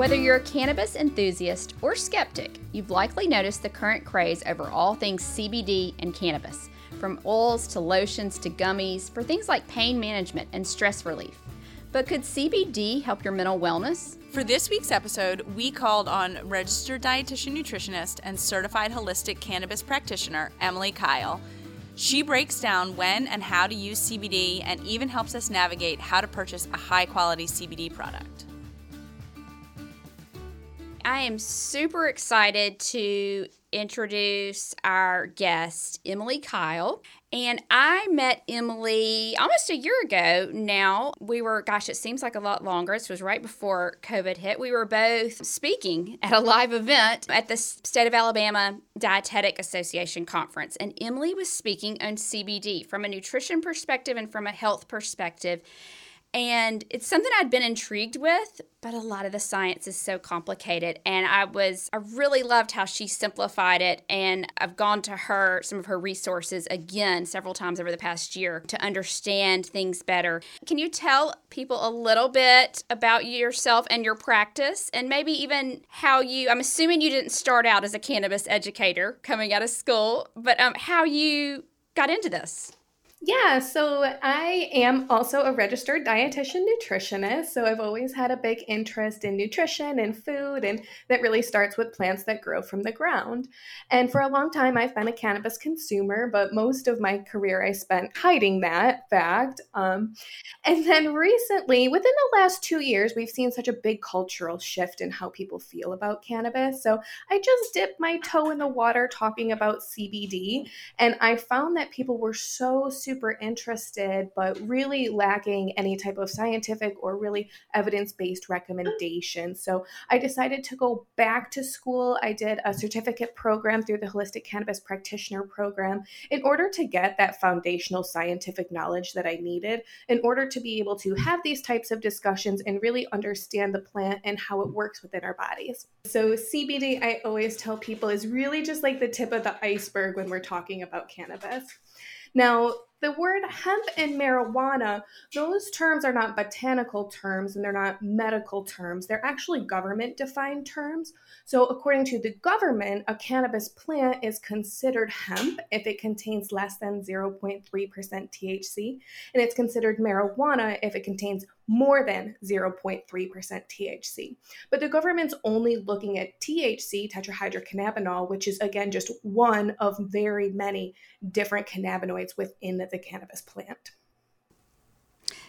Whether you're a cannabis enthusiast or skeptic, you've likely noticed the current craze over all things CBD and cannabis, from oils to lotions to gummies for things like pain management and stress relief. But could CBD help your mental wellness? For this week's episode, we called on registered dietitian nutritionist and certified holistic cannabis practitioner Emily Kyle. She breaks down when and how to use CBD and even helps us navigate how to purchase a high quality CBD product. I am super excited to introduce our guest, Emily Kyle. And I met Emily almost a year ago now. We were, gosh, it seems like a lot longer. This was right before COVID hit. We were both speaking at a live event at the State of Alabama Dietetic Association conference. And Emily was speaking on CBD from a nutrition perspective and from a health perspective. And it's something I'd been intrigued with, but a lot of the science is so complicated. And I was, I really loved how she simplified it. And I've gone to her, some of her resources again several times over the past year to understand things better. Can you tell people a little bit about yourself and your practice, and maybe even how you, I'm assuming you didn't start out as a cannabis educator coming out of school, but um, how you got into this? Yeah, so I am also a registered dietitian nutritionist. So I've always had a big interest in nutrition and food, and that really starts with plants that grow from the ground. And for a long time, I've been a cannabis consumer, but most of my career I spent hiding that fact. Um, and then recently, within the last two years, we've seen such a big cultural shift in how people feel about cannabis. So I just dipped my toe in the water talking about CBD, and I found that people were so super interested, but really lacking any type of scientific or really evidence based recommendations. So I decided to go back to school. I did a certificate program through the Holistic Cannabis Practitioner Program in order to get that foundational scientific knowledge that I needed in order to be able to have these types of discussions and really understand the plant and how it works within our bodies. So, CBD, I always tell people, is really just like the tip of the iceberg when we're talking about cannabis. Now, the word hemp and marijuana, those terms are not botanical terms and they're not medical terms. They're actually government defined terms. So, according to the government, a cannabis plant is considered hemp if it contains less than 0.3% THC, and it's considered marijuana if it contains more than 0.3% THC. But the government's only looking at THC, tetrahydrocannabinol, which is again just one of very many different cannabinoids within the cannabis plant.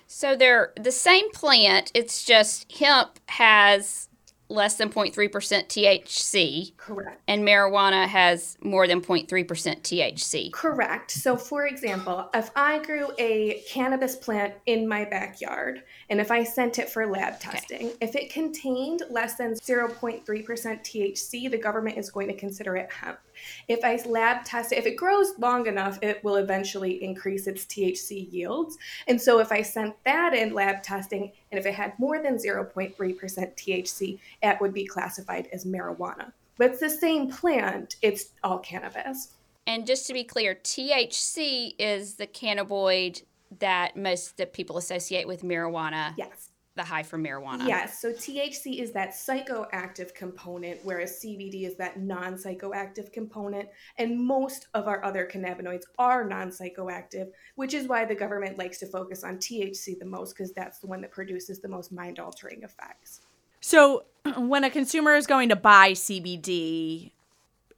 So they're the same plant, it's just hemp has less than 0.3% THC. Correct. And marijuana has more than 0.3% THC. Correct. So, for example, if I grew a cannabis plant in my backyard and if I sent it for lab testing, okay. if it contained less than 0.3% THC, the government is going to consider it hemp. If I lab test it, if it grows long enough, it will eventually increase its THC yields. And so if I sent that in lab testing, and if it had more than 0.3% THC, it would be classified as marijuana. But it's the same plant, it's all cannabis. And just to be clear, THC is the cannabinoid that most that people associate with marijuana. Yes the high from marijuana. Yes. So THC is that psychoactive component, whereas CBD is that non psychoactive component. And most of our other cannabinoids are non psychoactive, which is why the government likes to focus on THC the most, because that's the one that produces the most mind altering effects. So when a consumer is going to buy CBD,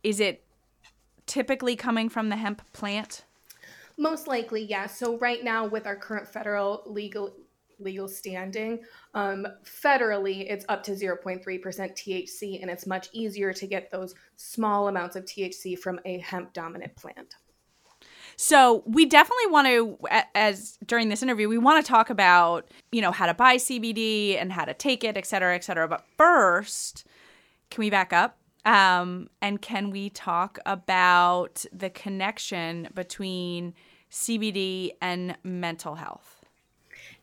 is it typically coming from the hemp plant? Most likely, yes. So right now, with our current federal legal legal standing. Um, federally, it's up to 0.3% THC, and it's much easier to get those small amounts of THC from a hemp dominant plant. So we definitely want to, as during this interview, we want to talk about you know how to buy CBD and how to take it, et cetera, et cetera. But first, can we back up? Um, and can we talk about the connection between CBD and mental health?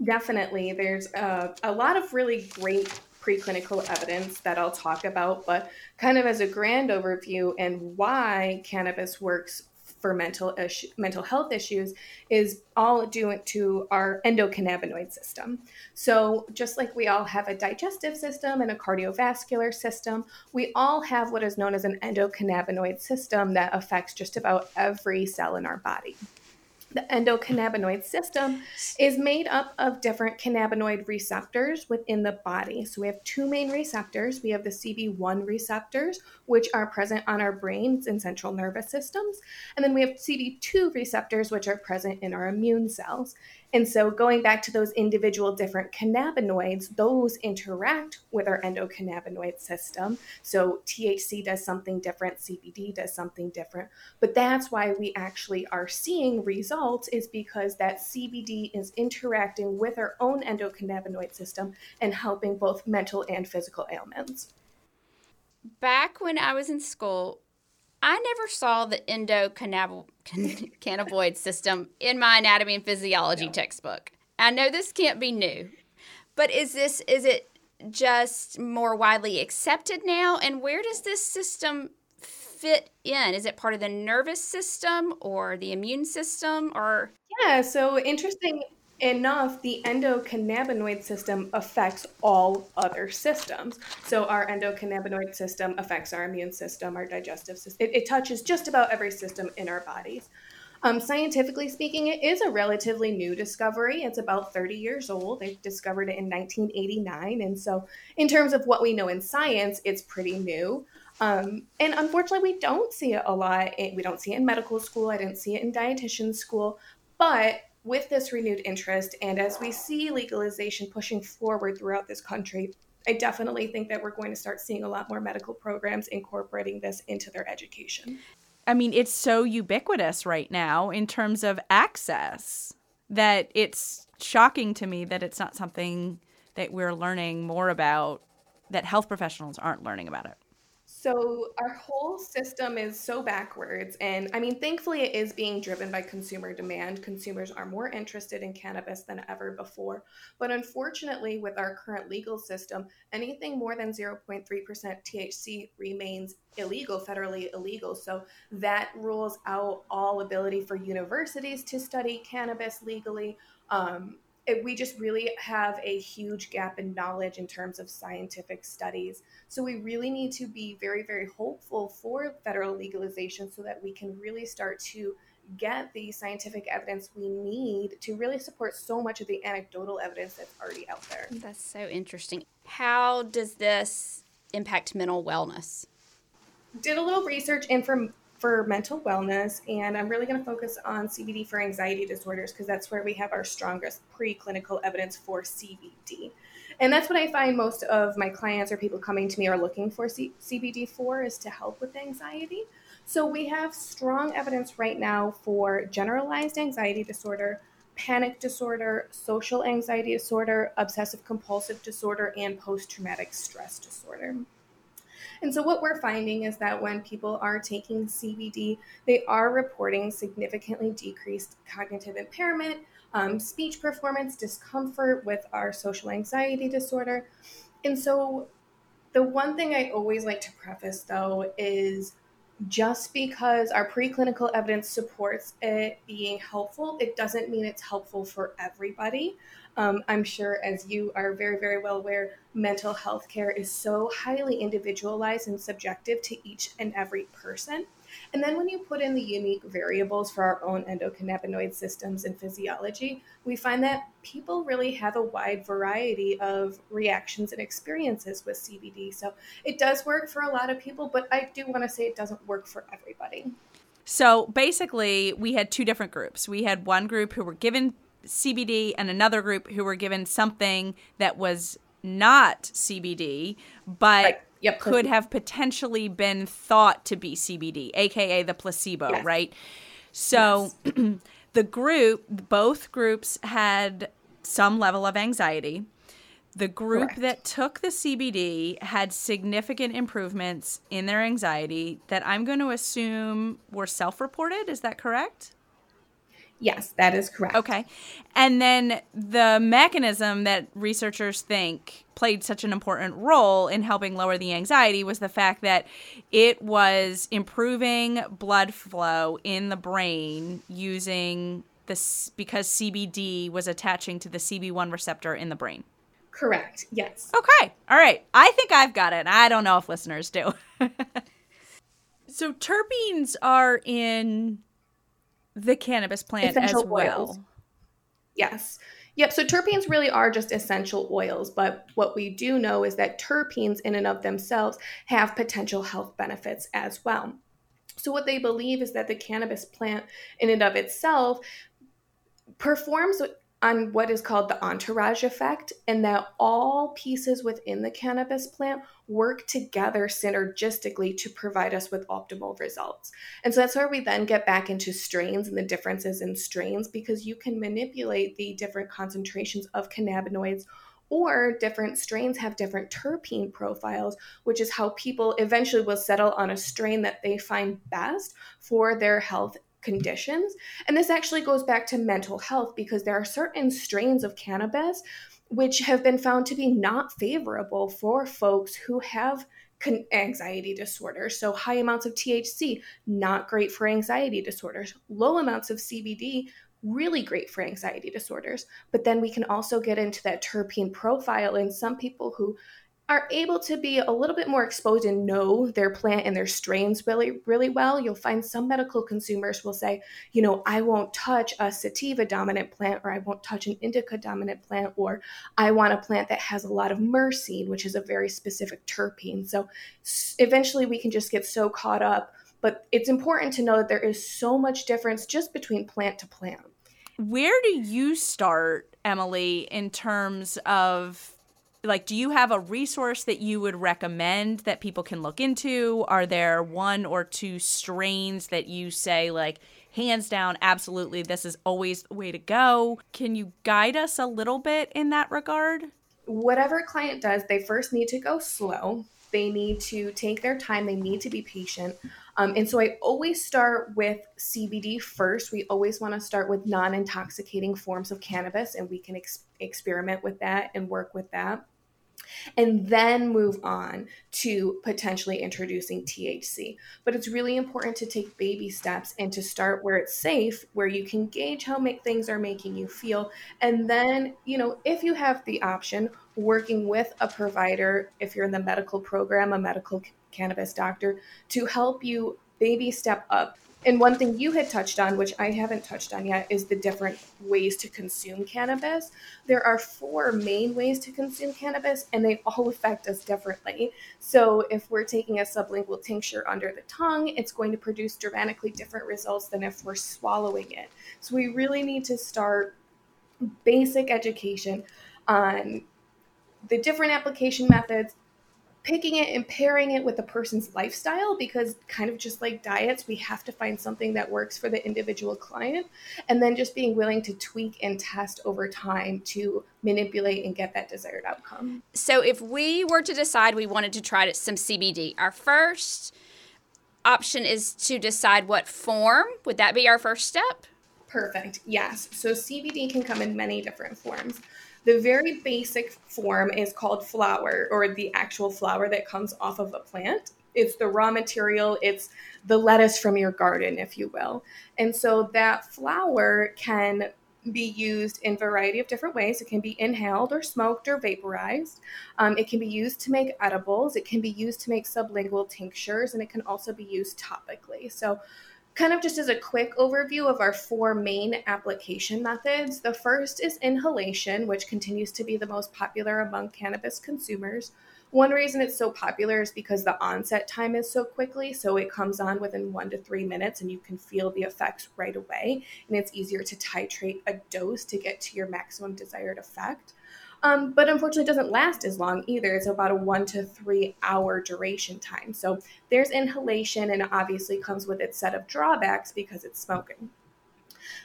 Definitely. There's a, a lot of really great preclinical evidence that I'll talk about, but kind of as a grand overview and why cannabis works for mental issue, mental health issues is all due to our endocannabinoid system. So just like we all have a digestive system and a cardiovascular system, we all have what is known as an endocannabinoid system that affects just about every cell in our body the endocannabinoid system is made up of different cannabinoid receptors within the body. So we have two main receptors. We have the CB1 receptors, which are present on our brains and central nervous systems. And then we have CB2 receptors, which are present in our immune cells. And so, going back to those individual different cannabinoids, those interact with our endocannabinoid system. So, THC does something different, CBD does something different. But that's why we actually are seeing results, is because that CBD is interacting with our own endocannabinoid system and helping both mental and physical ailments. Back when I was in school, I never saw the endocannabinoid system in my anatomy and physiology no. textbook. I know this can't be new, but is this is it just more widely accepted now? And where does this system fit in? Is it part of the nervous system or the immune system or? Yeah, so interesting enough, the endocannabinoid system affects all other systems. So, our endocannabinoid system affects our immune system, our digestive system. It, it touches just about every system in our bodies. Um, scientifically speaking, it is a relatively new discovery. It's about 30 years old. They discovered it in 1989. And so, in terms of what we know in science, it's pretty new. Um, and unfortunately, we don't see it a lot. We don't see it in medical school. I didn't see it in dietitian school. But with this renewed interest and as we see legalization pushing forward throughout this country, I definitely think that we're going to start seeing a lot more medical programs incorporating this into their education. I mean, it's so ubiquitous right now in terms of access that it's shocking to me that it's not something that we're learning more about, that health professionals aren't learning about it. So our whole system is so backwards. And I mean, thankfully, it is being driven by consumer demand. Consumers are more interested in cannabis than ever before. But unfortunately, with our current legal system, anything more than 0.3% THC remains illegal, federally illegal. So that rules out all ability for universities to study cannabis legally. Um, we just really have a huge gap in knowledge in terms of scientific studies. So we really need to be very, very hopeful for federal legalization so that we can really start to get the scientific evidence we need to really support so much of the anecdotal evidence that's already out there. That's so interesting. How does this impact mental wellness? Did a little research and from for mental wellness, and I'm really going to focus on CBD for anxiety disorders because that's where we have our strongest preclinical evidence for CBD. And that's what I find most of my clients or people coming to me are looking for C- CBD for is to help with anxiety. So we have strong evidence right now for generalized anxiety disorder, panic disorder, social anxiety disorder, obsessive compulsive disorder, and post traumatic stress disorder. And so, what we're finding is that when people are taking CBD, they are reporting significantly decreased cognitive impairment, um, speech performance, discomfort with our social anxiety disorder. And so, the one thing I always like to preface though is just because our preclinical evidence supports it being helpful, it doesn't mean it's helpful for everybody. Um, I'm sure, as you are very, very well aware, mental health care is so highly individualized and subjective to each and every person. And then when you put in the unique variables for our own endocannabinoid systems and physiology, we find that people really have a wide variety of reactions and experiences with CBD. So it does work for a lot of people, but I do want to say it doesn't work for everybody. So basically, we had two different groups. We had one group who were given CBD and another group who were given something that was not CBD, but right. yep. could have potentially been thought to be CBD, aka the placebo, yes. right? So yes. the group, both groups had some level of anxiety. The group Correct. that took the CBD had significant improvements in their anxiety that I'm going to assume were self reported. Is that correct? Yes, that is correct. Okay. And then the mechanism that researchers think played such an important role in helping lower the anxiety was the fact that it was improving blood flow in the brain using this because CBD was attaching to the CB1 receptor in the brain. Correct. Yes. Okay. All right. I think I've got it. I don't know if listeners do. so terpenes are in the cannabis plant Essential as well. Oils. Yes. Yep. So terpenes really are just essential oils, but what we do know is that terpenes, in and of themselves, have potential health benefits as well. So, what they believe is that the cannabis plant, in and of itself, performs on what is called the entourage effect, and that all pieces within the cannabis plant work together synergistically to provide us with optimal results. And so that's where we then get back into strains and the differences in strains because you can manipulate the different concentrations of cannabinoids or different strains have different terpene profiles, which is how people eventually will settle on a strain that they find best for their health conditions. And this actually goes back to mental health because there are certain strains of cannabis which have been found to be not favorable for folks who have con- anxiety disorders. So, high amounts of THC, not great for anxiety disorders. Low amounts of CBD, really great for anxiety disorders. But then we can also get into that terpene profile in some people who are able to be a little bit more exposed and know their plant and their strains really, really well, you'll find some medical consumers will say, you know, I won't touch a sativa dominant plant or I won't touch an indica dominant plant or I want a plant that has a lot of myrcene, which is a very specific terpene. So eventually we can just get so caught up. But it's important to know that there is so much difference just between plant to plant. Where do you start, Emily, in terms of like do you have a resource that you would recommend that people can look into? Are there one or two strains that you say like hands down absolutely this is always the way to go? Can you guide us a little bit in that regard? Whatever client does they first need to go slow. They need to take their time. They need to be patient. Um, and so i always start with cbd first. We always want to start with non-intoxicating forms of cannabis and we can ex- experiment with that and work with that and then move on to potentially introducing THC. But it's really important to take baby steps and to start where it's safe, where you can gauge how make, things are making you feel. And then, you know, if you have the option, working with a provider, if you're in the medical program, a medical cannabis doctor, to help you baby step up and one thing you had touched on, which I haven't touched on yet, is the different ways to consume cannabis. There are four main ways to consume cannabis, and they all affect us differently. So, if we're taking a sublingual tincture under the tongue, it's going to produce dramatically different results than if we're swallowing it. So, we really need to start basic education on the different application methods picking it and pairing it with the person's lifestyle because kind of just like diets we have to find something that works for the individual client and then just being willing to tweak and test over time to manipulate and get that desired outcome. So if we were to decide we wanted to try some cbd our first option is to decide what form. Would that be our first step? Perfect. Yes. So cbd can come in many different forms the very basic form is called flower, or the actual flower that comes off of a plant. It's the raw material, it's the lettuce from your garden, if you will. And so that flower can be used in a variety of different ways. It can be inhaled or smoked or vaporized. Um, it can be used to make edibles. It can be used to make sublingual tinctures, and it can also be used topically. So kind of just as a quick overview of our four main application methods. The first is inhalation, which continues to be the most popular among cannabis consumers. One reason it's so popular is because the onset time is so quickly. So it comes on within one to three minutes and you can feel the effects right away. And it's easier to titrate a dose to get to your maximum desired effect. Um, but unfortunately, it doesn't last as long either. It's about a one to three hour duration time. So there's inhalation, and obviously comes with its set of drawbacks because it's smoking.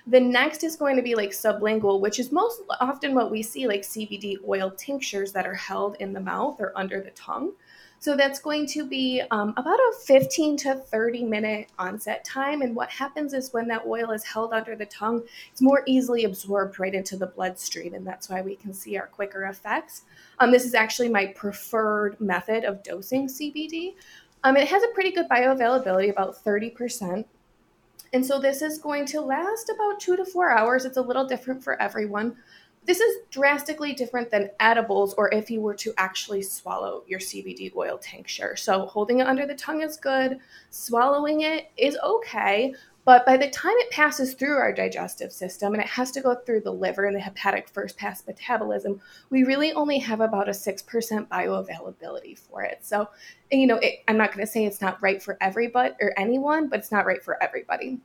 The next is going to be like sublingual, which is most often what we see like CBD oil tinctures that are held in the mouth or under the tongue. So that's going to be um, about a 15 to 30 minute onset time. And what happens is when that oil is held under the tongue, it's more easily absorbed right into the bloodstream. And that's why we can see our quicker effects. Um, this is actually my preferred method of dosing CBD. Um, it has a pretty good bioavailability, about 30%. And so this is going to last about two to four hours. It's a little different for everyone. This is drastically different than edibles or if you were to actually swallow your CBD oil tincture. So holding it under the tongue is good, swallowing it is okay, but by the time it passes through our digestive system and it has to go through the liver and the hepatic first pass metabolism, we really only have about a 6% bioavailability for it. So, you know, it, I'm not going to say it's not right for everybody or anyone, but it's not right for everybody.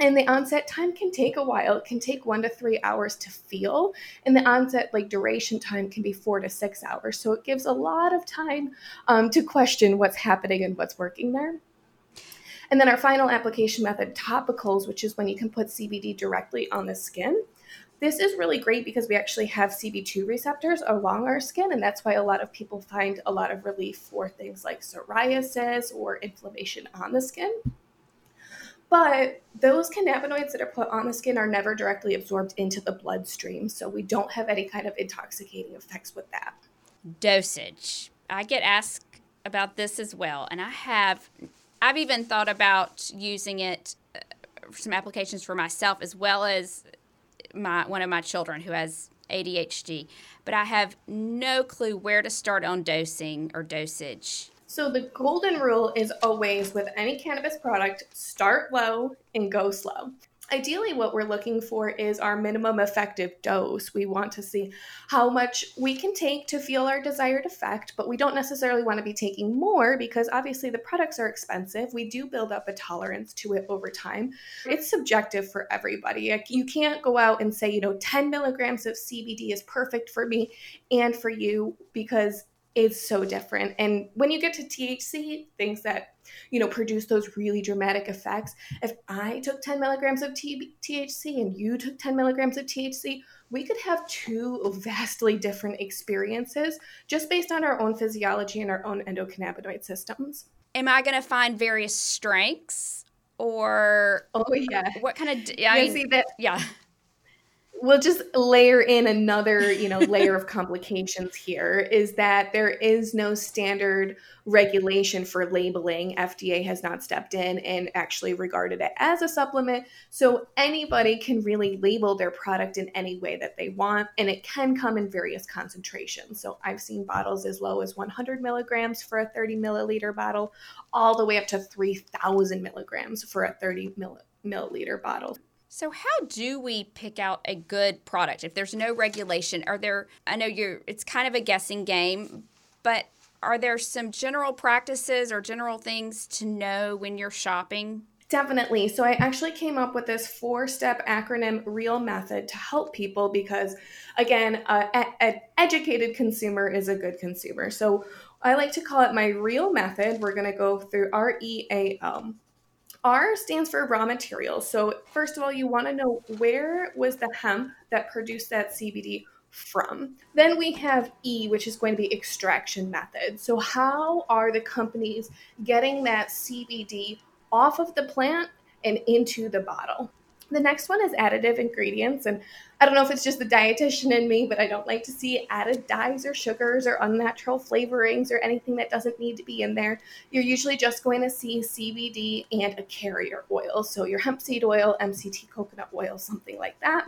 And the onset time can take a while. It can take one to three hours to feel. And the onset, like duration time, can be four to six hours. So it gives a lot of time um, to question what's happening and what's working there. And then our final application method, topicals, which is when you can put CBD directly on the skin. This is really great because we actually have CB2 receptors along our skin, and that's why a lot of people find a lot of relief for things like psoriasis or inflammation on the skin. But those cannabinoids that are put on the skin are never directly absorbed into the bloodstream, so we don't have any kind of intoxicating effects with that. Dosage. I get asked about this as well, and I have I've even thought about using it uh, for some applications for myself as well as my one of my children who has ADHD, but I have no clue where to start on dosing or dosage. So the golden rule is always with any cannabis product, start low and go slow. Ideally, what we're looking for is our minimum effective dose. We want to see how much we can take to feel our desired effect, but we don't necessarily want to be taking more because obviously the products are expensive. We do build up a tolerance to it over time. Mm-hmm. It's subjective for everybody. You can't go out and say, you know, 10 milligrams of CBD is perfect for me and for you because is so different. And when you get to THC, things that you know produce those really dramatic effects. If I took 10 milligrams of T- THC and you took 10 milligrams of THC, we could have two vastly different experiences just based on our own physiology and our own endocannabinoid systems. Am I going to find various strengths or oh yeah, what kind of I yeah, mean, see that yeah we'll just layer in another you know layer of complications here is that there is no standard regulation for labeling. Fda has not stepped in and actually regarded it as a supplement. So anybody can really label their product in any way that they want and it can come in various concentrations. So i've seen bottles as low as 100 milligrams for a 30 milliliter bottle all the way up to 3000 milligrams for a 30 milliliter bottle so how do we pick out a good product if there's no regulation? Are there I know you're it's kind of a guessing game, but are there some general practices or general things to know when you're shopping? Definitely. So I actually came up with this four step acronym REAL method to help people because, again, an educated consumer is a good consumer. So I like to call it my REAL method. We're going to go through R E A L. R stands for raw materials. So, first of all, you want to know where was the hemp that produced that CBD from. Then we have E, which is going to be extraction method. So, how are the companies getting that CBD off of the plant and into the bottle? The next one is additive ingredients. And I don't know if it's just the dietitian in me, but I don't like to see added dyes or sugars or unnatural flavorings or anything that doesn't need to be in there. You're usually just going to see CBD and a carrier oil. So your hemp seed oil, MCT coconut oil, something like that.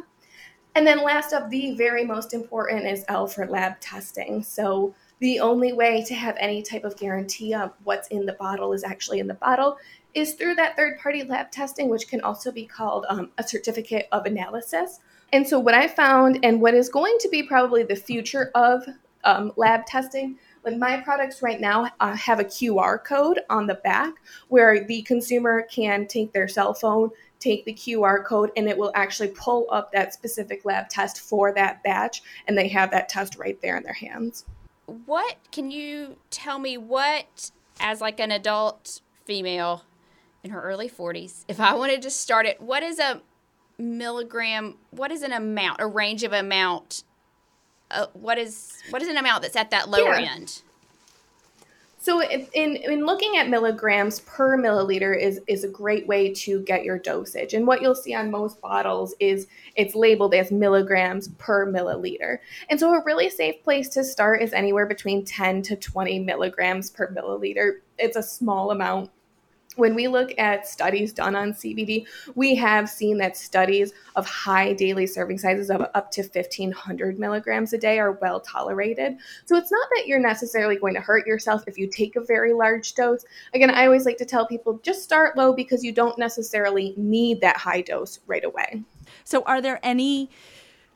And then last up, the very most important is L for lab testing. So the only way to have any type of guarantee of what's in the bottle is actually in the bottle is through that third party lab testing, which can also be called um, a certificate of analysis. And so, what I found, and what is going to be probably the future of um, lab testing, like my products right now uh, have a QR code on the back where the consumer can take their cell phone, take the QR code, and it will actually pull up that specific lab test for that batch, and they have that test right there in their hands. What can you tell me? What, as like an adult female, in her early 40s, if I wanted to start it, what is a milligram? What is an amount, a range of amount? Uh, what is what is an amount that's at that lower yeah. end? So in, in looking at milligrams per milliliter is, is a great way to get your dosage. And what you'll see on most bottles is it's labeled as milligrams per milliliter. And so a really safe place to start is anywhere between 10 to 20 milligrams per milliliter. It's a small amount when we look at studies done on CBD, we have seen that studies of high daily serving sizes of up to 1500 milligrams a day are well tolerated. So it's not that you're necessarily going to hurt yourself if you take a very large dose. Again, I always like to tell people just start low because you don't necessarily need that high dose right away. So, are there any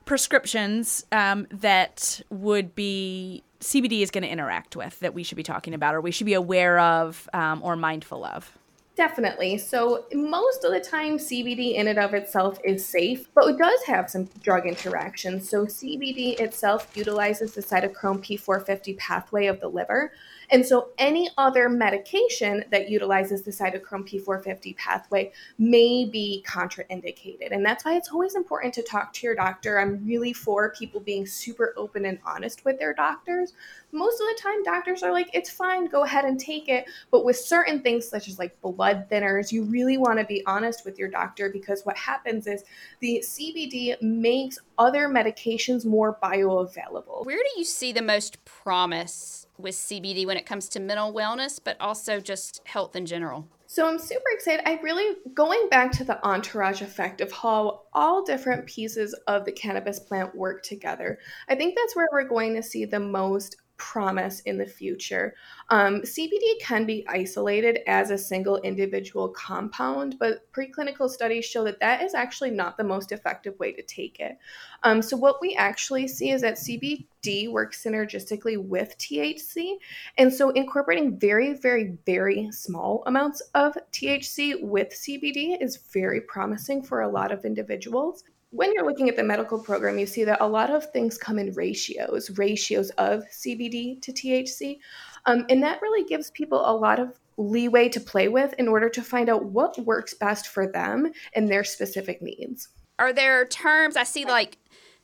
prescriptions um, that would be CBD is going to interact with that we should be talking about or we should be aware of um, or mindful of? Definitely. So, most of the time, CBD in and of itself is safe, but it does have some drug interactions. So, CBD itself utilizes the cytochrome P450 pathway of the liver. And so, any other medication that utilizes the cytochrome P450 pathway may be contraindicated. And that's why it's always important to talk to your doctor. I'm really for people being super open and honest with their doctors. Most of the time, doctors are like, it's fine, go ahead and take it. But with certain things, such as like blood thinners, you really want to be honest with your doctor because what happens is the CBD makes other medications more bioavailable. Where do you see the most promise with CBD when it comes to mental wellness, but also just health in general. So I'm super excited. I really going back to the entourage effect of how all different pieces of the cannabis plant work together. I think that's where we're going to see the most promise in the future. Um, CBD can be isolated as a single individual compound, but preclinical studies show that that is actually not the most effective way to take it. Um, so, what we actually see is that CBD works synergistically with THC. And so, incorporating very, very, very small amounts of THC with CBD is very promising for a lot of individuals when you're looking at the medical program, you see that a lot of things come in ratios, ratios of CBD to THC. Um, and that really gives people a lot of leeway to play with in order to find out what works best for them and their specific needs. Are there terms I see like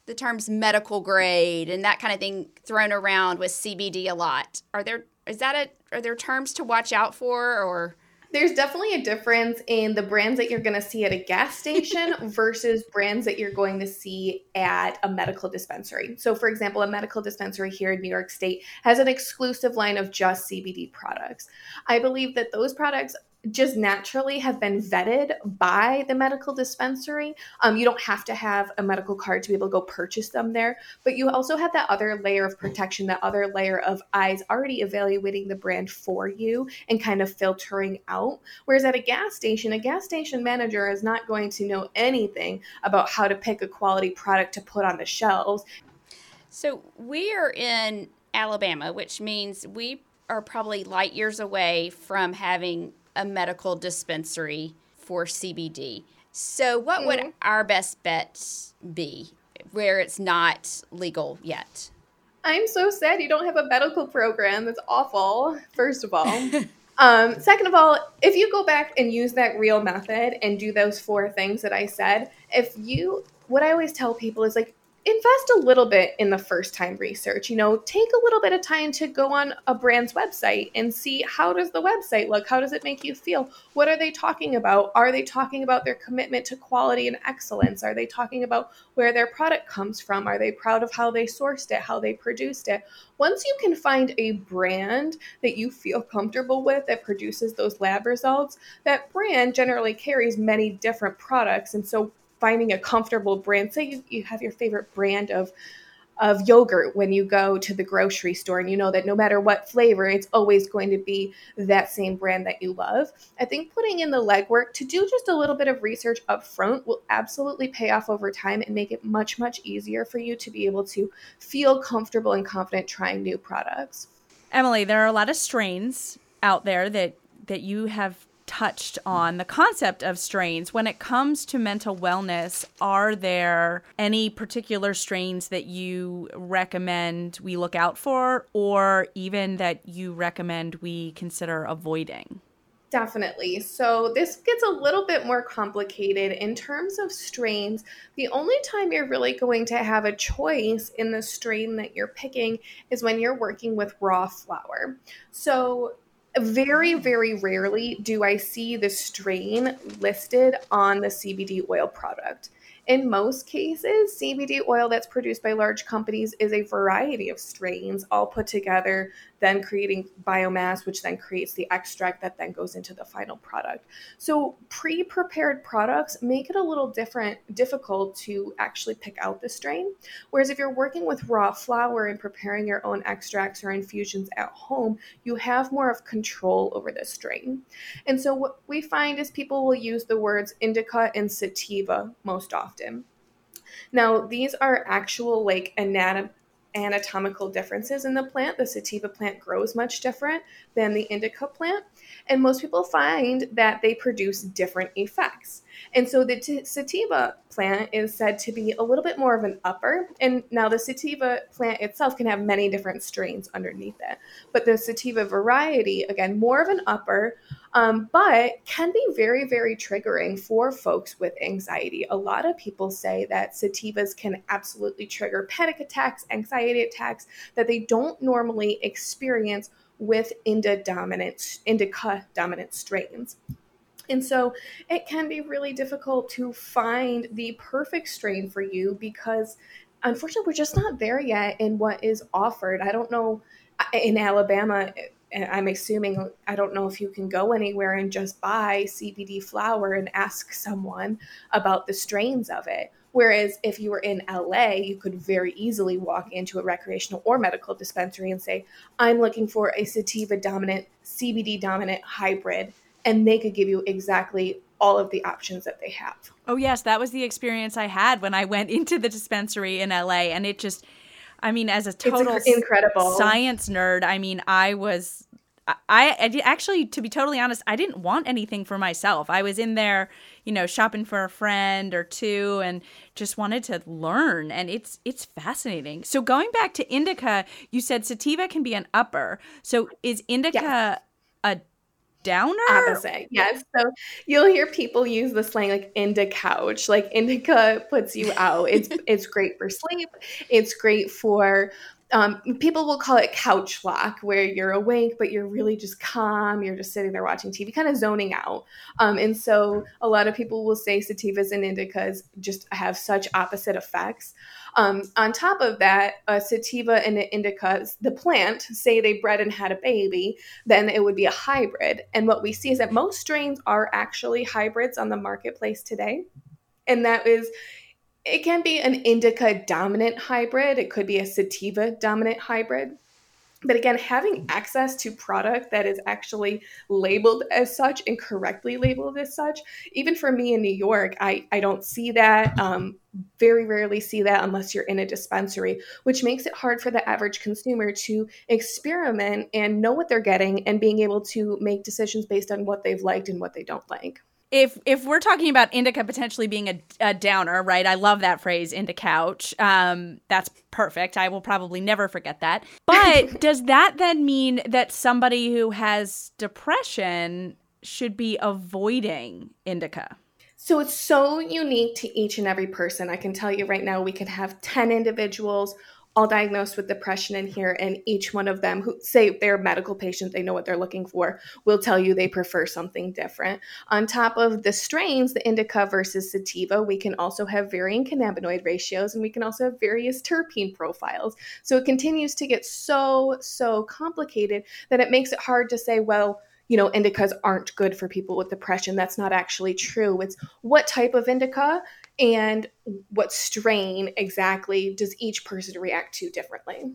the terms medical grade and that kind of thing thrown around with CBD a lot? Are there is that a are there terms to watch out for or there's definitely a difference in the brands that you're going to see at a gas station versus brands that you're going to see at a medical dispensary. So, for example, a medical dispensary here in New York State has an exclusive line of just CBD products. I believe that those products just naturally have been vetted by the medical dispensary. Um, you don't have to have a medical card to be able to go purchase them there, but you also have that other layer of protection, that other layer of eyes already evaluating the brand for you and kind of filtering out. Whereas at a gas station, a gas station manager is not going to know anything about how to pick a quality product to put on the shelves. So we are in Alabama, which means we are probably light years away from having a medical dispensary for CBD. So, what mm-hmm. would our best bet be where it's not legal yet? I'm so sad you don't have a medical program. That's awful, first of all. um, second of all, if you go back and use that real method and do those four things that I said, if you, what I always tell people is like, invest a little bit in the first time research you know take a little bit of time to go on a brand's website and see how does the website look? How does it make you feel? What are they talking about? Are they talking about their commitment to quality and excellence? Are they talking about where their product comes from? Are they proud of how they sourced it how they produced it? Once you can find a brand that you feel comfortable with that produces those lab results that brand generally carries many different products. And so finding a comfortable brand. Say you, you have your favorite brand of of yogurt when you go to the grocery store and you know that no matter what flavor it's always going to be that same brand that you love i think putting in the legwork to do just a little bit of research up front will absolutely pay off over time and make it much much easier for you to be able to feel comfortable and confident trying new products emily there are a lot of strains out there that that you have touched on the concept of strains. When it comes to mental wellness, are there any particular strains that you recommend we look out for, or even that you recommend we consider avoiding? Definitely. So, this gets a little bit more complicated in terms of strains. The only time you're really going to have a choice in the strain that you're picking is when you're working with raw flower. So, very, very rarely do I see the strain listed on the CBD oil product. In most cases, CBD oil that's produced by large companies is a variety of strains all put together then creating biomass, which then creates the extract that then goes into the final product. So pre-prepared products make it a little different, difficult to actually pick out the strain. Whereas if you're working with raw flower and preparing your own extracts or infusions at home, you have more of control over the strain. And so what we find is people will use the words indica and sativa most often. Now, these are actual like anatom- anatomical differences in the plant. The sativa plant grows much different than the indica plant. And most people find that they produce different effects. And so the t- sativa plant is said to be a little bit more of an upper. And now the sativa plant itself can have many different strains underneath it. But the sativa variety, again, more of an upper, um, but can be very, very triggering for folks with anxiety. A lot of people say that sativas can absolutely trigger panic attacks, anxiety attacks that they don't normally experience with indica dominant, indica dominant strains. And so it can be really difficult to find the perfect strain for you because unfortunately we're just not there yet in what is offered. I don't know in Alabama I'm assuming I don't know if you can go anywhere and just buy CBD flower and ask someone about the strains of it. Whereas if you were in LA, you could very easily walk into a recreational or medical dispensary and say, I'm looking for a sativa dominant, CBD dominant hybrid. And they could give you exactly all of the options that they have. Oh, yes. That was the experience I had when I went into the dispensary in LA. And it just, I mean, as a total incredible science nerd, I mean, I was I, I actually, to be totally honest, I didn't want anything for myself. I was in there, you know, shopping for a friend or two, and just wanted to learn. And it's it's fascinating. So going back to indica, you said sativa can be an upper. So is indica yes. a downer? Opposite, yes. So you'll hear people use the slang like indica couch. Like indica puts you out. It's it's great for sleep. It's great for um, people will call it couch lock, where you're awake, but you're really just calm. You're just sitting there watching TV, kind of zoning out. Um, and so a lot of people will say sativas and indicas just have such opposite effects. Um, on top of that, a sativa and an indica, the plant, say they bred and had a baby, then it would be a hybrid. And what we see is that most strains are actually hybrids on the marketplace today. And that is it can be an indica dominant hybrid, it could be a sativa dominant hybrid. But again, having access to product that is actually labeled as such and correctly labeled as such, even for me in New York, I, I don't see that. Um, very rarely see that unless you're in a dispensary, which makes it hard for the average consumer to experiment and know what they're getting and being able to make decisions based on what they've liked and what they don't like if if we're talking about indica potentially being a, a downer, right? I love that phrase, indica couch. Um, that's perfect. I will probably never forget that. But does that then mean that somebody who has depression should be avoiding indica? So it's so unique to each and every person. I can tell you right now, we could have 10 individuals all diagnosed with depression in here and each one of them who say they're medical patients they know what they're looking for will tell you they prefer something different on top of the strains the indica versus sativa we can also have varying cannabinoid ratios and we can also have various terpene profiles so it continues to get so so complicated that it makes it hard to say well you know, indicas aren't good for people with depression. That's not actually true. It's what type of indica and what strain exactly does each person react to differently.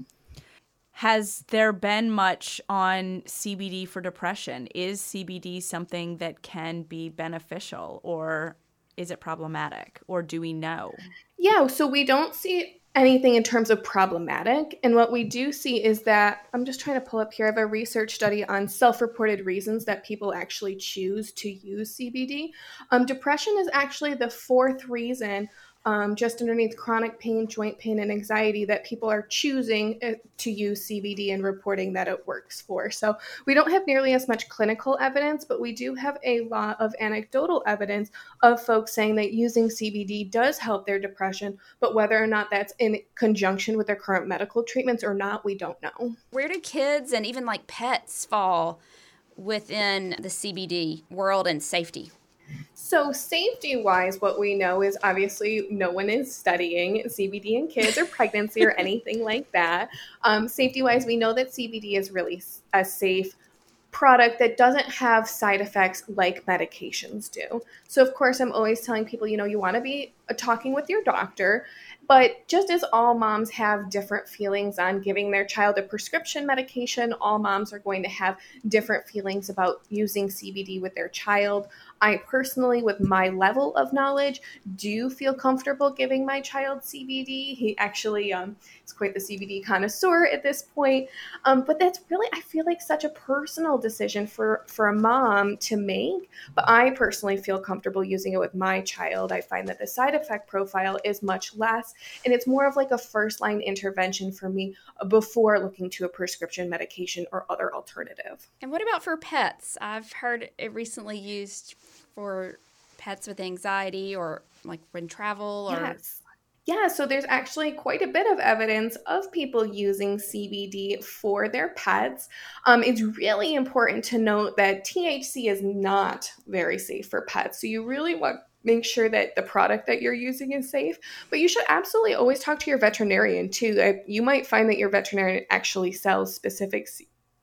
Has there been much on CBD for depression? Is CBD something that can be beneficial or is it problematic or do we know? Yeah, so we don't see anything in terms of problematic. And what we do see is that I'm just trying to pull up here. I have a research study on self reported reasons that people actually choose to use CBD. Um, depression is actually the fourth reason um, just underneath chronic pain, joint pain, and anxiety that people are choosing uh, to use CBD and reporting that it works for. So we don't have nearly as much clinical evidence, but we do have a lot of anecdotal evidence of folks saying that using CBD does help their depression, but whether or not that's in conjunction with their current medical treatments or not, we don't know. Where do kids and even like pets fall within the CBD world and safety? So, safety wise, what we know is obviously no one is studying CBD in kids or pregnancy or anything like that. Um, safety wise, we know that CBD is really a safe product that doesn't have side effects like medications do. So, of course, I'm always telling people, you know, you want to be uh, talking with your doctor but just as all moms have different feelings on giving their child a prescription medication, all moms are going to have different feelings about using CBD with their child. I personally, with my level of knowledge, do feel comfortable giving my child CBD. He actually um, is quite the CBD connoisseur at this point. Um, but that's really, I feel like, such a personal decision for, for a mom to make. But I personally feel comfortable using it with my child. I find that the side effect profile is much less and it's more of like a first line intervention for me before looking to a prescription medication or other alternative. And what about for pets? I've heard it recently used for pets with anxiety or like when travel or yes. Yeah, so there's actually quite a bit of evidence of people using CBD for their pets. Um, it's really important to note that THC is not very safe for pets. So you really want make sure that the product that you're using is safe. But you should absolutely always talk to your veterinarian too. You might find that your veterinarian actually sells specific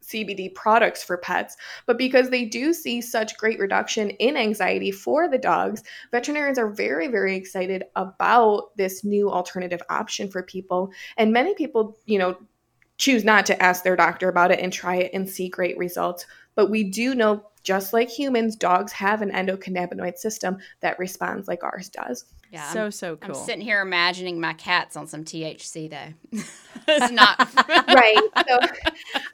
CBD products for pets, but because they do see such great reduction in anxiety for the dogs, veterinarians are very, very excited about this new alternative option for people. And many people, you know, choose not to ask their doctor about it and try it and see great results. But we do know just like humans, dogs have an endocannabinoid system that responds like ours does. Yeah, so I'm, so cool. I'm sitting here imagining my cats on some THC though. it's not right. So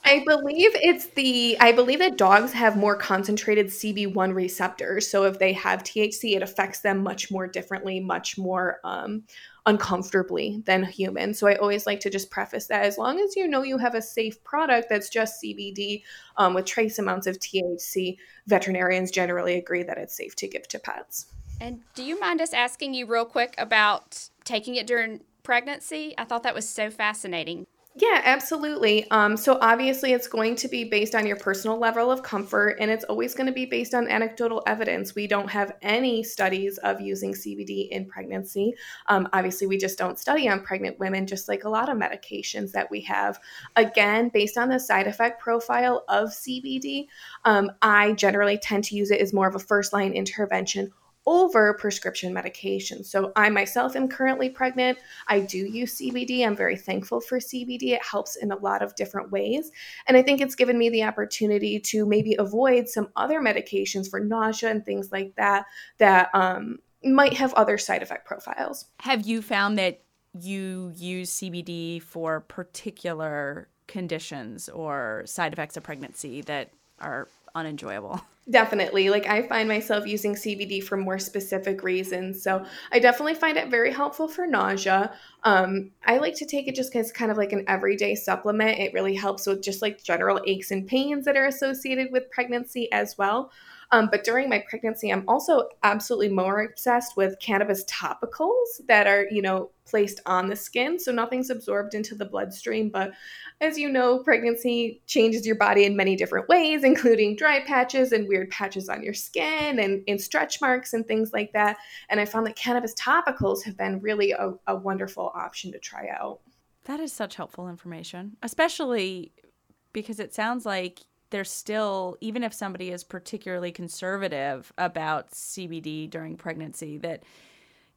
I believe it's the I believe that dogs have more concentrated CB1 receptors. So if they have THC, it affects them much more differently, much more um, uncomfortably than humans. So I always like to just preface that as long as you know you have a safe product that's just CBD um, with trace amounts of THC, veterinarians generally agree that it's safe to give to pets. And do you mind us asking you real quick about taking it during pregnancy? I thought that was so fascinating. Yeah, absolutely. Um, so obviously, it's going to be based on your personal level of comfort, and it's always going to be based on anecdotal evidence. We don't have any studies of using CBD in pregnancy. Um, obviously, we just don't study on pregnant women, just like a lot of medications that we have. Again, based on the side effect profile of CBD, um, I generally tend to use it as more of a first line intervention over prescription medication. So I myself am currently pregnant. I do use CBD. I'm very thankful for CBD. It helps in a lot of different ways. And I think it's given me the opportunity to maybe avoid some other medications for nausea and things like that that um, might have other side effect profiles. Have you found that you use CBD for particular conditions or side effects of pregnancy that are unenjoyable? Definitely. Like I find myself using CBD for more specific reasons. So I definitely find it very helpful for nausea. Um, I like to take it just as kind of like an everyday supplement. It really helps with just like general aches and pains that are associated with pregnancy as well. Um, but during my pregnancy, I'm also absolutely more obsessed with cannabis topicals that are, you know, placed on the skin. So nothing's absorbed into the bloodstream. But as you know, pregnancy changes your body in many different ways, including dry patches and weird patches on your skin and, and stretch marks and things like that. And I found that cannabis topicals have been really a, a wonderful option to try out. That is such helpful information, especially because it sounds like there's still even if somebody is particularly conservative about CBD during pregnancy that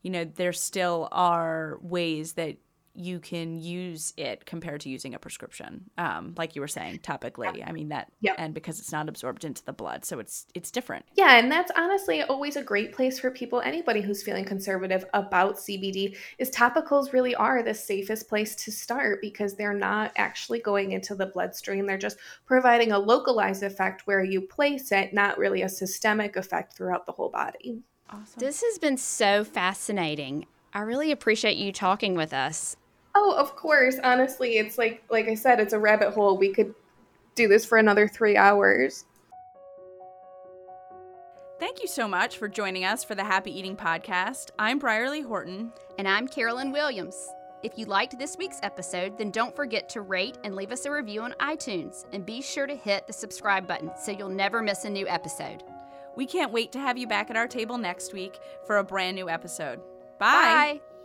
you know there still are ways that you can use it compared to using a prescription um, like you were saying topically yeah. i mean that yeah. and because it's not absorbed into the blood so it's it's different yeah and that's honestly always a great place for people anybody who's feeling conservative about cbd is topicals really are the safest place to start because they're not actually going into the bloodstream they're just providing a localized effect where you place it not really a systemic effect throughout the whole body awesome this has been so fascinating I really appreciate you talking with us. Oh, of course. Honestly, it's like like I said, it's a rabbit hole. We could do this for another 3 hours. Thank you so much for joining us for the Happy Eating Podcast. I'm Brierley Horton. And I'm Carolyn Williams. If you liked this week's episode, then don't forget to rate and leave us a review on iTunes. And be sure to hit the subscribe button so you'll never miss a new episode. We can't wait to have you back at our table next week for a brand new episode. Bye. Bye.